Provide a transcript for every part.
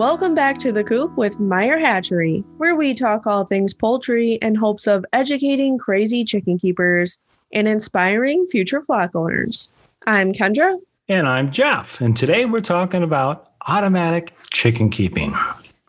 Welcome back to the Coop with Meyer Hatchery, where we talk all things poultry in hopes of educating crazy chicken keepers and inspiring future flock owners. I'm Kendra. And I'm Jeff. And today we're talking about automatic chicken keeping.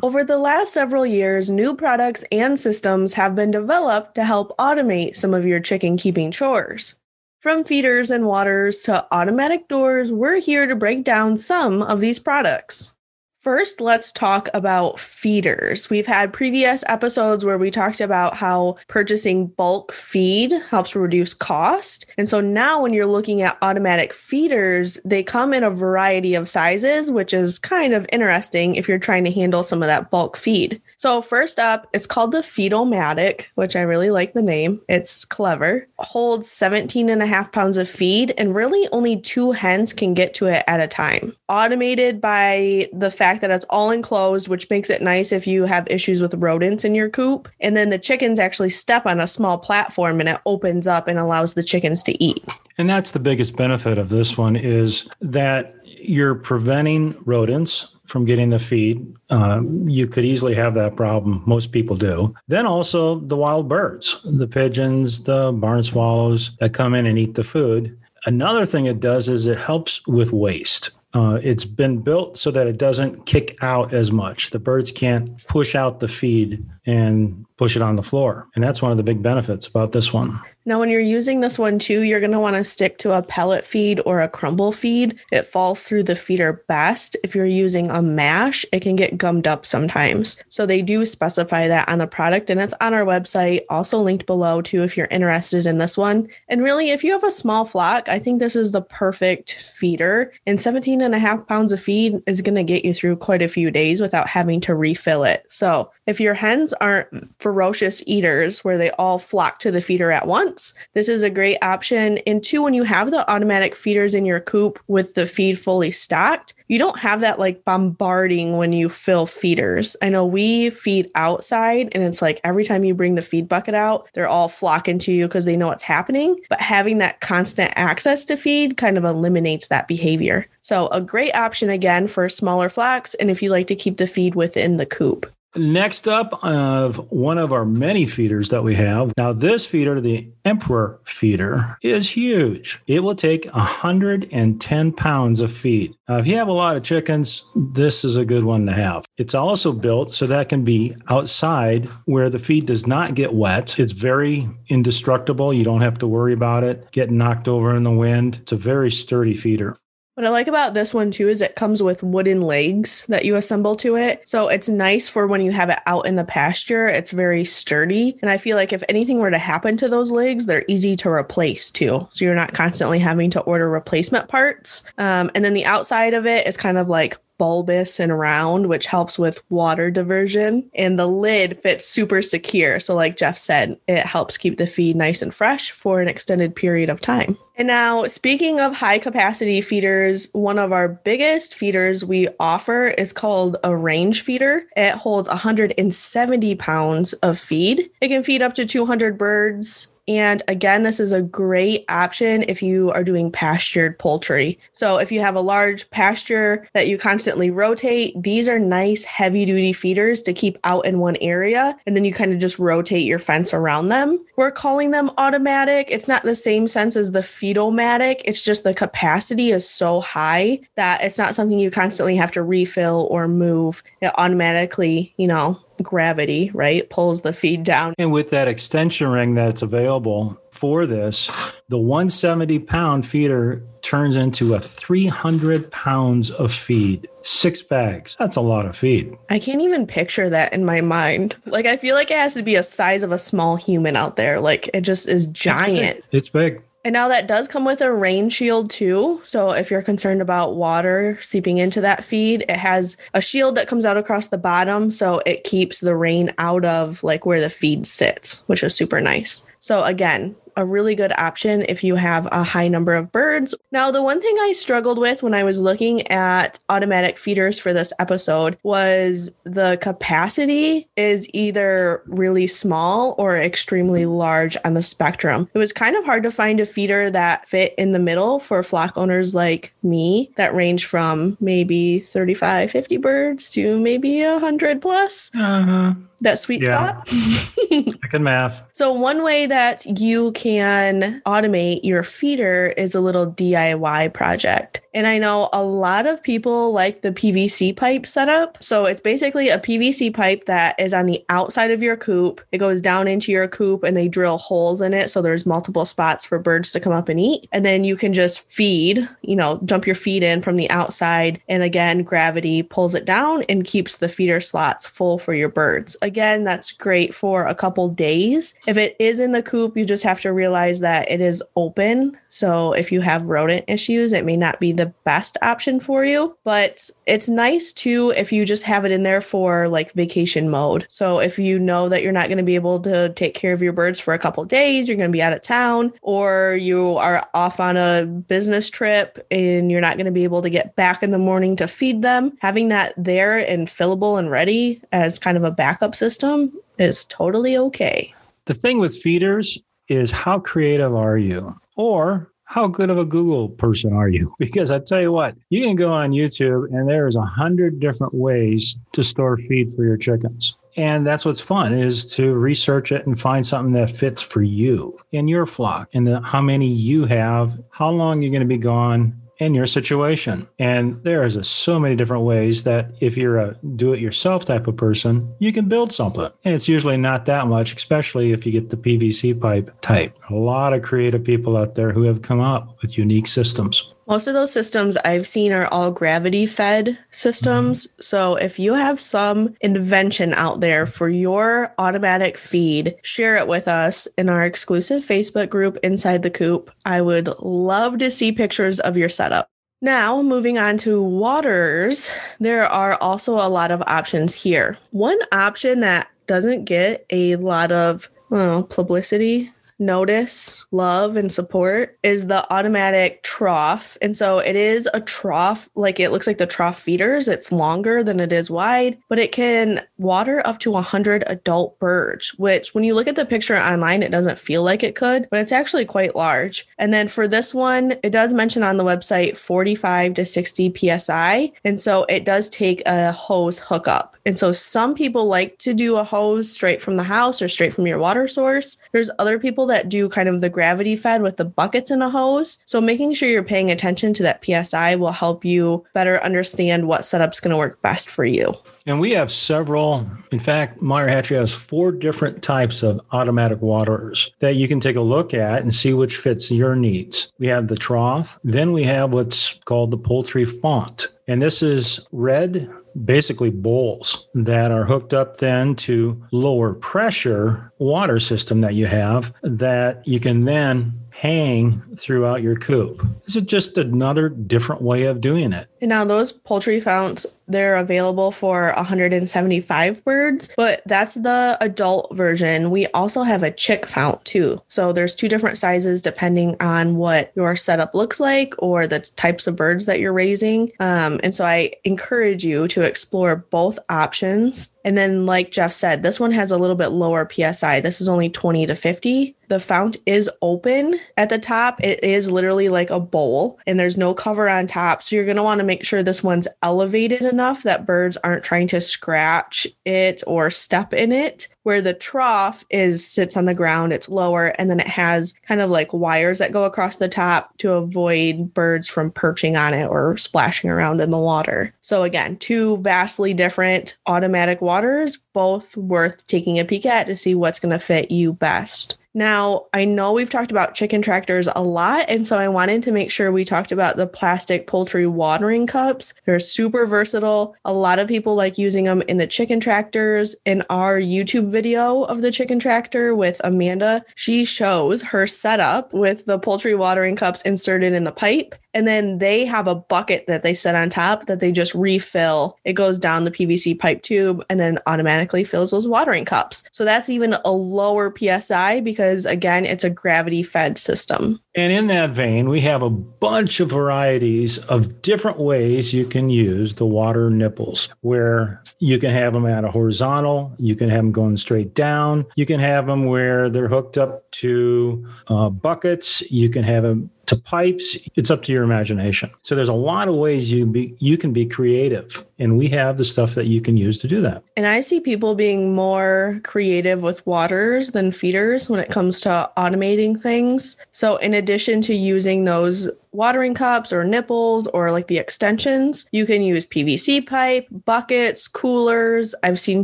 Over the last several years, new products and systems have been developed to help automate some of your chicken keeping chores. From feeders and waters to automatic doors, we're here to break down some of these products. First, let's talk about feeders. We've had previous episodes where we talked about how purchasing bulk feed helps reduce cost. And so now, when you're looking at automatic feeders, they come in a variety of sizes, which is kind of interesting if you're trying to handle some of that bulk feed. So, first up, it's called the Feed-O-Matic, which I really like the name. It's clever. Holds 17 and a half pounds of feed, and really only two hens can get to it at a time. Automated by the fact that it's all enclosed, which makes it nice if you have issues with rodents in your coop. And then the chickens actually step on a small platform and it opens up and allows the chickens to eat. And that's the biggest benefit of this one is that you're preventing rodents from getting the feed. Uh, you could easily have that problem. Most people do. Then also the wild birds, the pigeons, the barn swallows that come in and eat the food. Another thing it does is it helps with waste. Uh, it's been built so that it doesn't kick out as much. The birds can't push out the feed and push it on the floor. And that's one of the big benefits about this one. Now, when you're using this one too, you're going to want to stick to a pellet feed or a crumble feed. It falls through the feeder best. If you're using a mash, it can get gummed up sometimes. So they do specify that on the product and it's on our website, also linked below too if you're interested in this one. And really, if you have a small flock, I think this is the perfect feeder. And 17 and a half pounds of feed is going to get you through quite a few days without having to refill it. So if your hens aren't ferocious eaters where they all flock to the feeder at once, this is a great option. And two, when you have the automatic feeders in your coop with the feed fully stocked, you don't have that like bombarding when you fill feeders. I know we feed outside and it's like every time you bring the feed bucket out, they're all flocking to you because they know what's happening. But having that constant access to feed kind of eliminates that behavior. So, a great option again for smaller flocks and if you like to keep the feed within the coop. Next up, of one of our many feeders that we have. Now, this feeder, the Emperor feeder, is huge. It will take 110 pounds of feed. Now, if you have a lot of chickens, this is a good one to have. It's also built so that can be outside where the feed does not get wet. It's very indestructible. You don't have to worry about it getting knocked over in the wind. It's a very sturdy feeder. What I like about this one too is it comes with wooden legs that you assemble to it. So it's nice for when you have it out in the pasture. It's very sturdy. And I feel like if anything were to happen to those legs, they're easy to replace too. So you're not constantly having to order replacement parts. Um, and then the outside of it is kind of like bulbous and round, which helps with water diversion. And the lid fits super secure. So, like Jeff said, it helps keep the feed nice and fresh for an extended period of time. And now, speaking of high capacity feeders, one of our biggest feeders we offer is called a range feeder. It holds 170 pounds of feed. It can feed up to 200 birds and again, this is a great option if you are doing pastured poultry. So, if you have a large pasture that you constantly rotate, these are nice heavy duty feeders to keep out in one area. And then you kind of just rotate your fence around them. We're calling them automatic. It's not the same sense as the Feed-O-Matic. It's just the capacity is so high that it's not something you constantly have to refill or move. It automatically, you know, gravity, right? Pulls the feed down. And with that extension ring that's available for this, the 170 pound feeder turns into a 300 pounds of feed, six bags. That's a lot of feed. I can't even picture that in my mind. Like, I feel like it has to be a size of a small human out there. Like, it just is giant. It's big. It's big. And now that does come with a rain shield too. So if you're concerned about water seeping into that feed, it has a shield that comes out across the bottom so it keeps the rain out of like where the feed sits, which is super nice. So again, a really good option if you have a high number of birds. Now, the one thing I struggled with when I was looking at automatic feeders for this episode was the capacity is either really small or extremely large on the spectrum. It was kind of hard to find a feeder that fit in the middle for flock owners like me that range from maybe 35, 50 birds to maybe 100 plus. Uh-huh. That sweet Yeah. spot. Quick and math. So, one way that you can automate your feeder is a little DIY project. And I know a lot of people like the PVC pipe setup. So, it's basically a PVC pipe that is on the outside of your coop. It goes down into your coop and they drill holes in it. So, there's multiple spots for birds to come up and eat. And then you can just feed, you know, dump your feed in from the outside. And again, gravity pulls it down and keeps the feeder slots full for your birds. Again, that's great for a couple days. If it is in the coop, you just have to realize that it is open. So if you have rodent issues, it may not be the best option for you, but it's nice too if you just have it in there for like vacation mode. So if you know that you're not going to be able to take care of your birds for a couple days, you're going to be out of town, or you are off on a business trip and you're not going to be able to get back in the morning to feed them, having that there and fillable and ready as kind of a backup system is totally okay. The thing with feeders is how creative are you? Or how good of a Google person are you? Because I tell you what, you can go on YouTube and there's a hundred different ways to store feed for your chickens. And that's what's fun is to research it and find something that fits for you in your flock and the, how many you have, how long you're going to be gone, and your situation. And there is a, so many different ways that if you're a do it yourself type of person, you can build something. And it's usually not that much, especially if you get the PVC pipe type. A lot of creative people out there who have come up with unique systems. Most of those systems I've seen are all gravity fed systems. Mm-hmm. So if you have some invention out there for your automatic feed, share it with us in our exclusive Facebook group inside the coop. I would love to see pictures of your setup. Now, moving on to waters, there are also a lot of options here. One option that doesn't get a lot of well, publicity notice, love, and support is the automatic trough. And so it is a trough, like it looks like the trough feeders. It's longer than it is wide, but it can water up to 100 adult birds, which when you look at the picture online, it doesn't feel like it could, but it's actually quite large. And then for this one, it does mention on the website 45 to 60 psi. And so it does take a hose hookup. And so some people like to do a hose straight from the house or straight from your water source. There's other people that do kind of the gravity fed with the buckets and a hose. So making sure you're paying attention to that PSI will help you better understand what setup's going to work best for you. And we have several, in fact, Meyer Hatchery has four different types of automatic waterers that you can take a look at and see which fits your needs. We have the trough, then we have what's called the poultry fount. And this is red, basically bowls that are hooked up then to lower pressure water system that you have that you can then hang throughout your coop. This is just another different way of doing it. And now those poultry founts, they're available for 175 birds, but that's the adult version. We also have a chick fount too. So there's two different sizes depending on what your setup looks like or the types of birds that you're raising. Um, and so I encourage you to explore both options. And then, like Jeff said, this one has a little bit lower PSI. This is only 20 to 50. The fount is open at the top. It is literally like a bowl, and there's no cover on top. So you're going to want to make sure this one's elevated enough that birds aren't trying to scratch it or step in it. Where the trough is sits on the ground, it's lower, and then it has kind of like wires that go across the top to avoid birds from perching on it or splashing around in the water. So again, two vastly different automatic waters, both worth taking a peek at to see what's going to fit you best. Now, I know we've talked about chicken tractors a lot, and so I wanted to make sure we talked about the plastic poultry watering cups. They're super versatile. A lot of people like using them in the chicken tractors. In our YouTube video of the chicken tractor with Amanda, she shows her setup with the poultry watering cups inserted in the pipe. And then they have a bucket that they set on top that they just refill. It goes down the PVC pipe tube and then automatically fills those watering cups. So that's even a lower PSI because because, again, it's a gravity fed system. And in that vein, we have a bunch of varieties of different ways you can use the water nipples, where you can have them at a horizontal, you can have them going straight down, you can have them where they're hooked up to uh, buckets, you can have them to pipes. It's up to your imagination. So there's a lot of ways you be you can be creative, and we have the stuff that you can use to do that. And I see people being more creative with waters than feeders when it comes to automating things. So in addition to using those watering cups or nipples or like the extensions. You can use PVC pipe, buckets, coolers. I've seen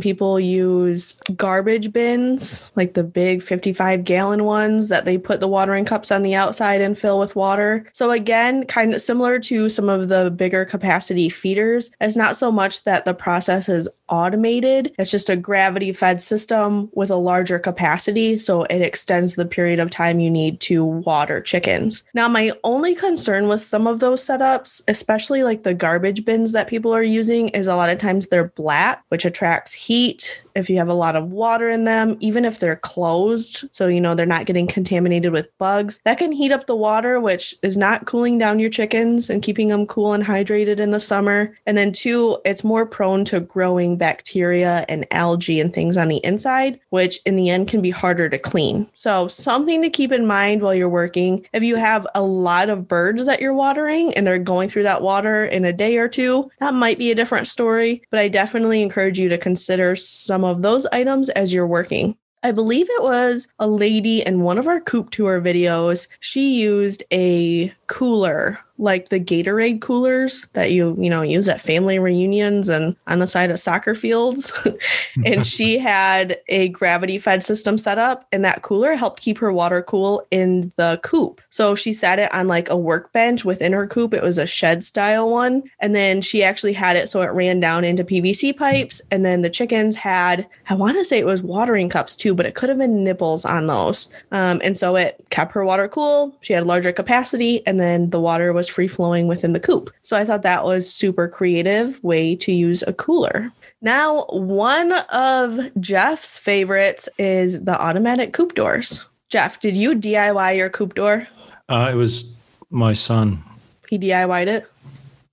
people use garbage bins, like the big 55 gallon ones that they put the watering cups on the outside and fill with water. So, again, kind of similar to some of the bigger capacity feeders, it's not so much that the process is automated, it's just a gravity fed system with a larger capacity. So, it extends the period of time you need to water chickens. Now, my only concern concern with some of those setups, especially like the garbage bins that people are using, is a lot of times they're black, which attracts heat if you have a lot of water in them, even if they're closed. So, you know, they're not getting contaminated with bugs. That can heat up the water, which is not cooling down your chickens and keeping them cool and hydrated in the summer. And then, two, it's more prone to growing bacteria and algae and things on the inside, which in the end can be harder to clean. So, something to keep in mind while you're working. If you have a lot of birds that you're watering and they're going through that water in a day or two, that might be a different story. But I definitely encourage you to consider some of those items as you're working. I believe it was a lady in one of our coop tour videos. She used a cooler like the Gatorade coolers that you, you know, use at family reunions and on the side of soccer fields. and she had a gravity fed system set up and that cooler helped keep her water cool in the coop. So she set it on like a workbench within her coop. It was a shed style one. And then she actually had it so it ran down into PVC pipes. And then the chickens had, I want to say it was watering cups too, but it could have been nipples on those. Um, and so it kept her water cool. She had larger capacity and then the water was free flowing within the coop. So I thought that was super creative way to use a cooler. Now, one of Jeff's favorites is the automatic coop doors. Jeff, did you DIY your coop door? Uh, it was my son. He DIY'd it?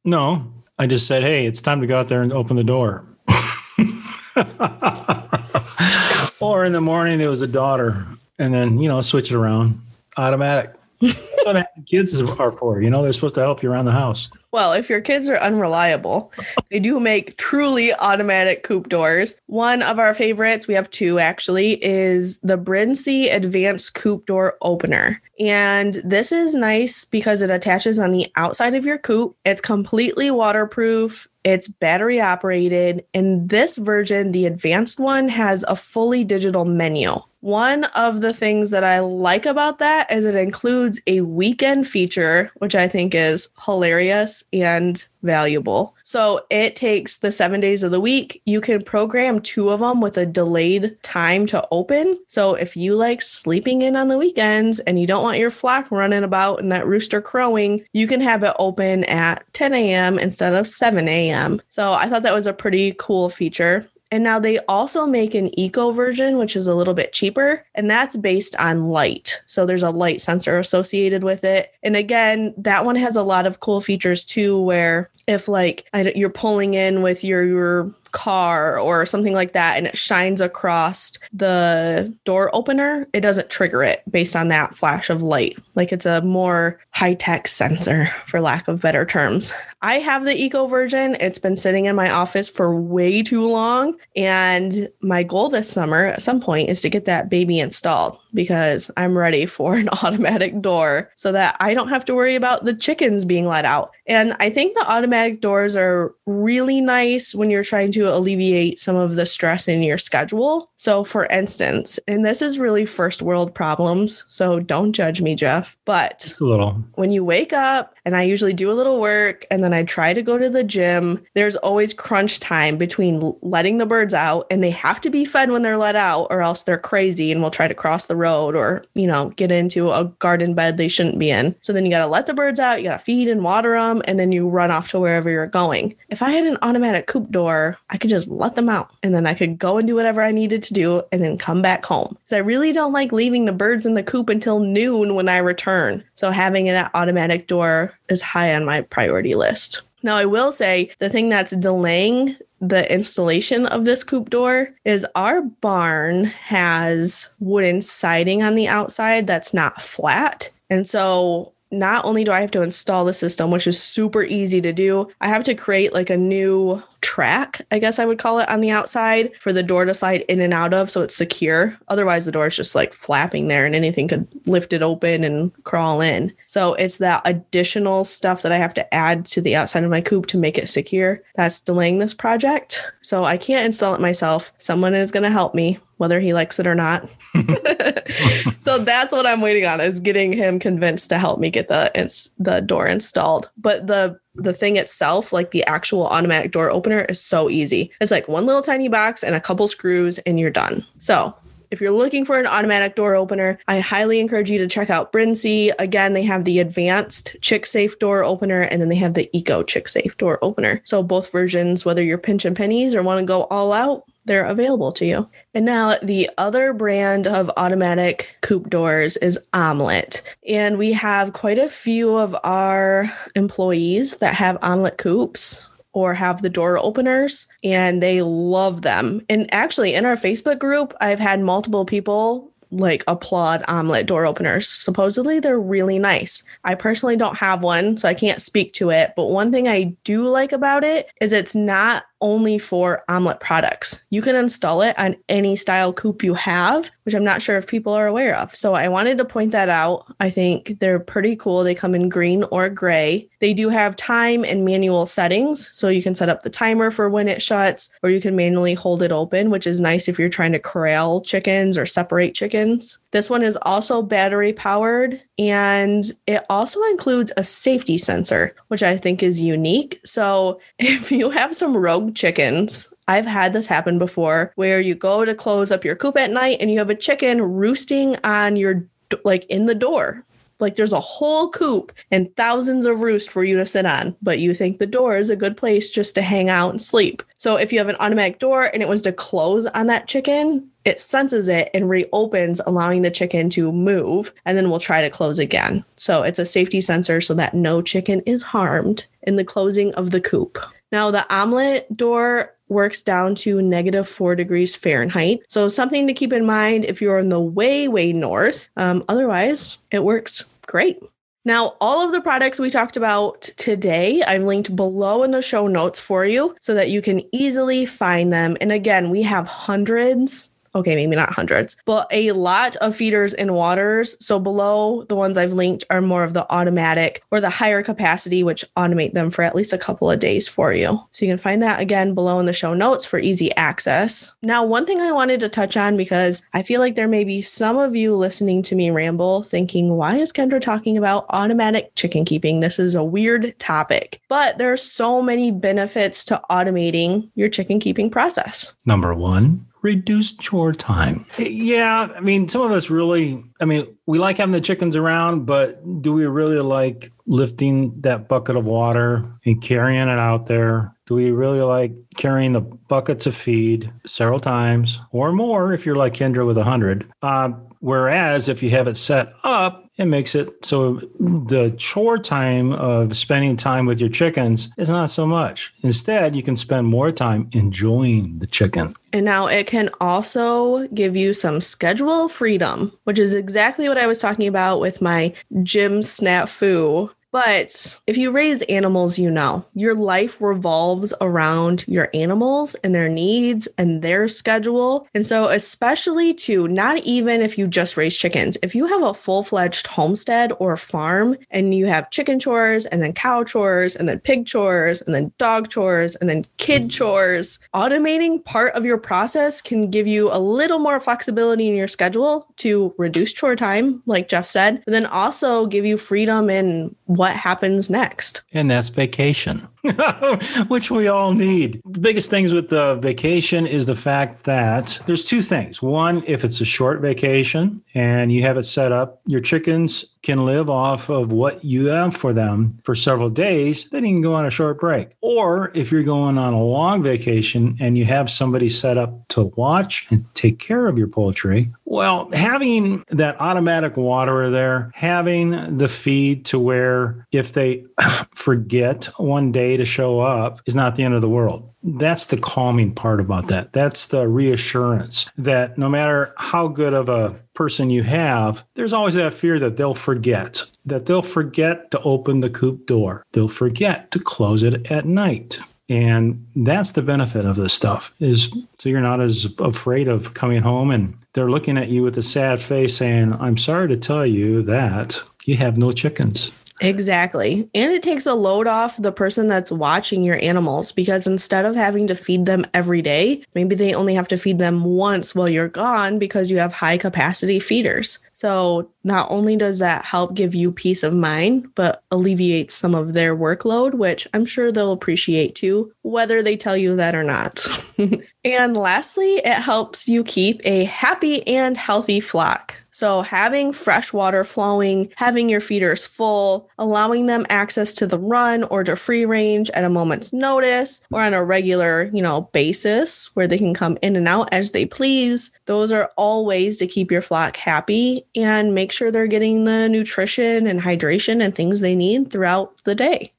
No, I just said, hey, it's time to go out there and open the door. or in the morning, it was a daughter. And then, you know, switch it around. Automatic what kids are for. You know, they're supposed to help you around the house. Well, if your kids are unreliable, they do make truly automatic coop doors. One of our favorites, we have two actually, is the Brinsea Advanced Coop Door Opener. And this is nice because it attaches on the outside of your coop. It's completely waterproof. It's battery operated. And this version, the advanced one, has a fully digital menu. One of the things that I like about that is it includes a weekend feature, which I think is hilarious and valuable. So it takes the seven days of the week. You can program two of them with a delayed time to open. So if you like sleeping in on the weekends and you don't want your flock running about and that rooster crowing, you can have it open at 10 a.m. instead of 7 a.m. So I thought that was a pretty cool feature. And now they also make an eco version, which is a little bit cheaper, and that's based on light. So there's a light sensor associated with it. And again, that one has a lot of cool features too, where if like you're pulling in with your your car or something like that and it shines across the door opener it doesn't trigger it based on that flash of light. Like it's a more high-tech sensor for lack of better terms. I have the eco version it's been sitting in my office for way too long. And my goal this summer at some point is to get that baby installed because i'm ready for an automatic door so that i don't have to worry about the chickens being let out and i think the automatic doors are really nice when you're trying to alleviate some of the stress in your schedule. So, for instance, and this is really first world problems, so don't judge me, Jeff, but a little. When you wake up and I usually do a little work and then I try to go to the gym. There's always crunch time between letting the birds out and they have to be fed when they're let out or else they're crazy and will try to cross the road or, you know, get into a garden bed they shouldn't be in. So then you got to let the birds out, you got to feed and water them, and then you run off to wherever you're going. If I had an automatic coop door, I could just let them out and then I could go and do whatever I needed to do and then come back home. Because I really don't like leaving the birds in the coop until noon when I return. So having that automatic door is high on my priority list. Now, I will say the thing that's delaying the installation of this coop door is our barn has wooden siding on the outside that's not flat. And so not only do I have to install the system, which is super easy to do, I have to create like a new track, I guess I would call it, on the outside for the door to slide in and out of so it's secure. Otherwise, the door is just like flapping there and anything could lift it open and crawl in. So it's that additional stuff that I have to add to the outside of my coop to make it secure that's delaying this project. So I can't install it myself. Someone is going to help me whether he likes it or not. so that's what I'm waiting on is getting him convinced to help me get the the door installed. But the the thing itself, like the actual automatic door opener, is so easy. It's like one little tiny box and a couple screws, and you're done. So if you're looking for an automatic door opener, I highly encourage you to check out Brinsea. Again, they have the advanced ChickSafe door opener and then they have the eco ChickSafe door opener. So both versions, whether you're pinching pennies or want to go all out, they're available to you. And now the other brand of automatic coop doors is Omlet. And we have quite a few of our employees that have Omlet coops or have the door openers and they love them. And actually in our Facebook group, I've had multiple people like applaud Omlet door openers. Supposedly they're really nice. I personally don't have one, so I can't speak to it. But one thing I do like about it is it's not only for Omlet products. You can install it on any style coop you have, which I'm not sure if people are aware of. So I wanted to point that out. I think they're pretty cool. They come in green or gray. They do have time and manual settings. So you can set up the timer for when it shuts, or you can manually hold it open, which is nice if you're trying to corral chickens or separate chickens. This one is also battery powered and it also includes a safety sensor, which I think is unique. So if you have some rogue chickens, I've had this happen before where you go to close up your coop at night and you have a chicken roosting on your like in the door like there's a whole coop and thousands of roosts for you to sit on, but you think the door is a good place just to hang out and sleep. So if you have an automatic door and it was to close on that chicken, it senses it and reopens, allowing the chicken to move, and then we'll try to close again. So it's a safety sensor so that no chicken is harmed in the closing of the coop. Now, the Omlet door works down to negative four degrees Fahrenheit. So, something to keep in mind if you're in the way, way north. Um, otherwise, it works great. Now, all of the products we talked about today, I've linked below in the show notes for you so that you can easily find them. And again, we have hundreds okay, maybe not hundreds, but a lot of feeders and waters. So below the ones I've linked are more of the automatic or the higher capacity, which automate them for at least a couple of days for you. So you can find that again below in the show notes for easy access. Now, one thing I wanted to touch on because I feel like there may be some of you listening to me ramble thinking, why is Kendra talking about automatic chicken keeping? This is a weird topic, but there are so many benefits to automating your chicken keeping process. Number one, reduced chore time. Yeah, I mean, some of us really, I mean, we like having the chickens around, but do we really like lifting that bucket of water and carrying it out there? Do we really like carrying the buckets of feed several times or more if you're like Kendra with a 100? Uh, whereas if you have it set up, it makes it so the chore time of spending time with your chickens is not so much. Instead, you can spend more time enjoying the chicken. And now it can also give you some schedule freedom, which is exactly what I was talking about with my gym snafu but if you raise animals, you know your life revolves around your animals and their needs and their schedule. And so, especially to not even if you just raise chickens, if you have a full fledged homestead or farm and you have chicken chores and then cow chores and then pig chores and then dog chores and then kid chores, automating part of your process can give you a little more flexibility in your schedule to reduce chore time, like Jeff said, but then also give you freedom in what happens next. And that's vacation, which we all need. The biggest things with the vacation is the fact that there's two things. One, if it's a short vacation and you have it set up, your chickens can live off of what you have for them for several days, then you can go on a short break. Or if you're going on a long vacation and you have somebody set up to watch and take care of your poultry, well, having that automatic waterer there, having the feed to where if they forget one day to show up is not the end of the world that's the calming part about that. That's the reassurance that no matter how good of a person you have, there's always that fear that they'll forget, that they'll forget to open the coop door, they'll forget to close it at night. And that's the benefit of this stuff is so you're not as afraid of coming home and they're looking at you with a sad face saying, I'm sorry to tell you that you have no chickens. Exactly. And it takes a load off the person that's watching your animals because instead of having to feed them every day, maybe they only have to feed them once while you're gone because you have high capacity feeders. So not only does that help give you peace of mind, but alleviate some of their workload, which I'm sure they'll appreciate too, whether they tell you that or not. and lastly, it helps you keep a happy and healthy flock. So, having fresh water flowing, having your feeders full, allowing them access to the run or to free range at a moment's notice or on a regular, you know, basis where they can come in and out as they please. Those are all ways to keep your flock happy and make sure they're getting the nutrition and hydration and things they need throughout the day.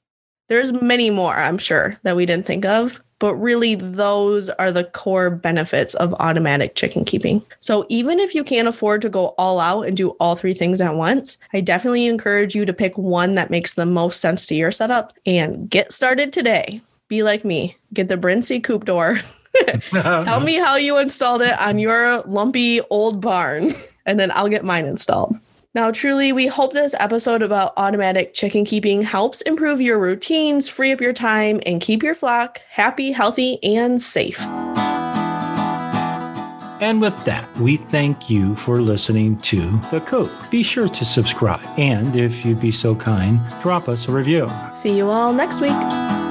There's many more, I'm sure, that we didn't think of, but really those are the core benefits of automatic chicken keeping. So even if you can't afford to go all out and do all three things at once, I definitely encourage you to pick one that makes the most sense to your setup and get started today. Be like me, get the Brinsea coop door. Tell me how you installed it on your lumpy old barn, and then I'll get mine installed. Now, truly, we hope this episode about automatic chicken keeping helps improve your routines, free up your time, and keep your flock happy, healthy, and safe. And with that, we thank you for listening to The Coop. Be sure to subscribe. And if you'd be so kind, drop us a review. See you all next week.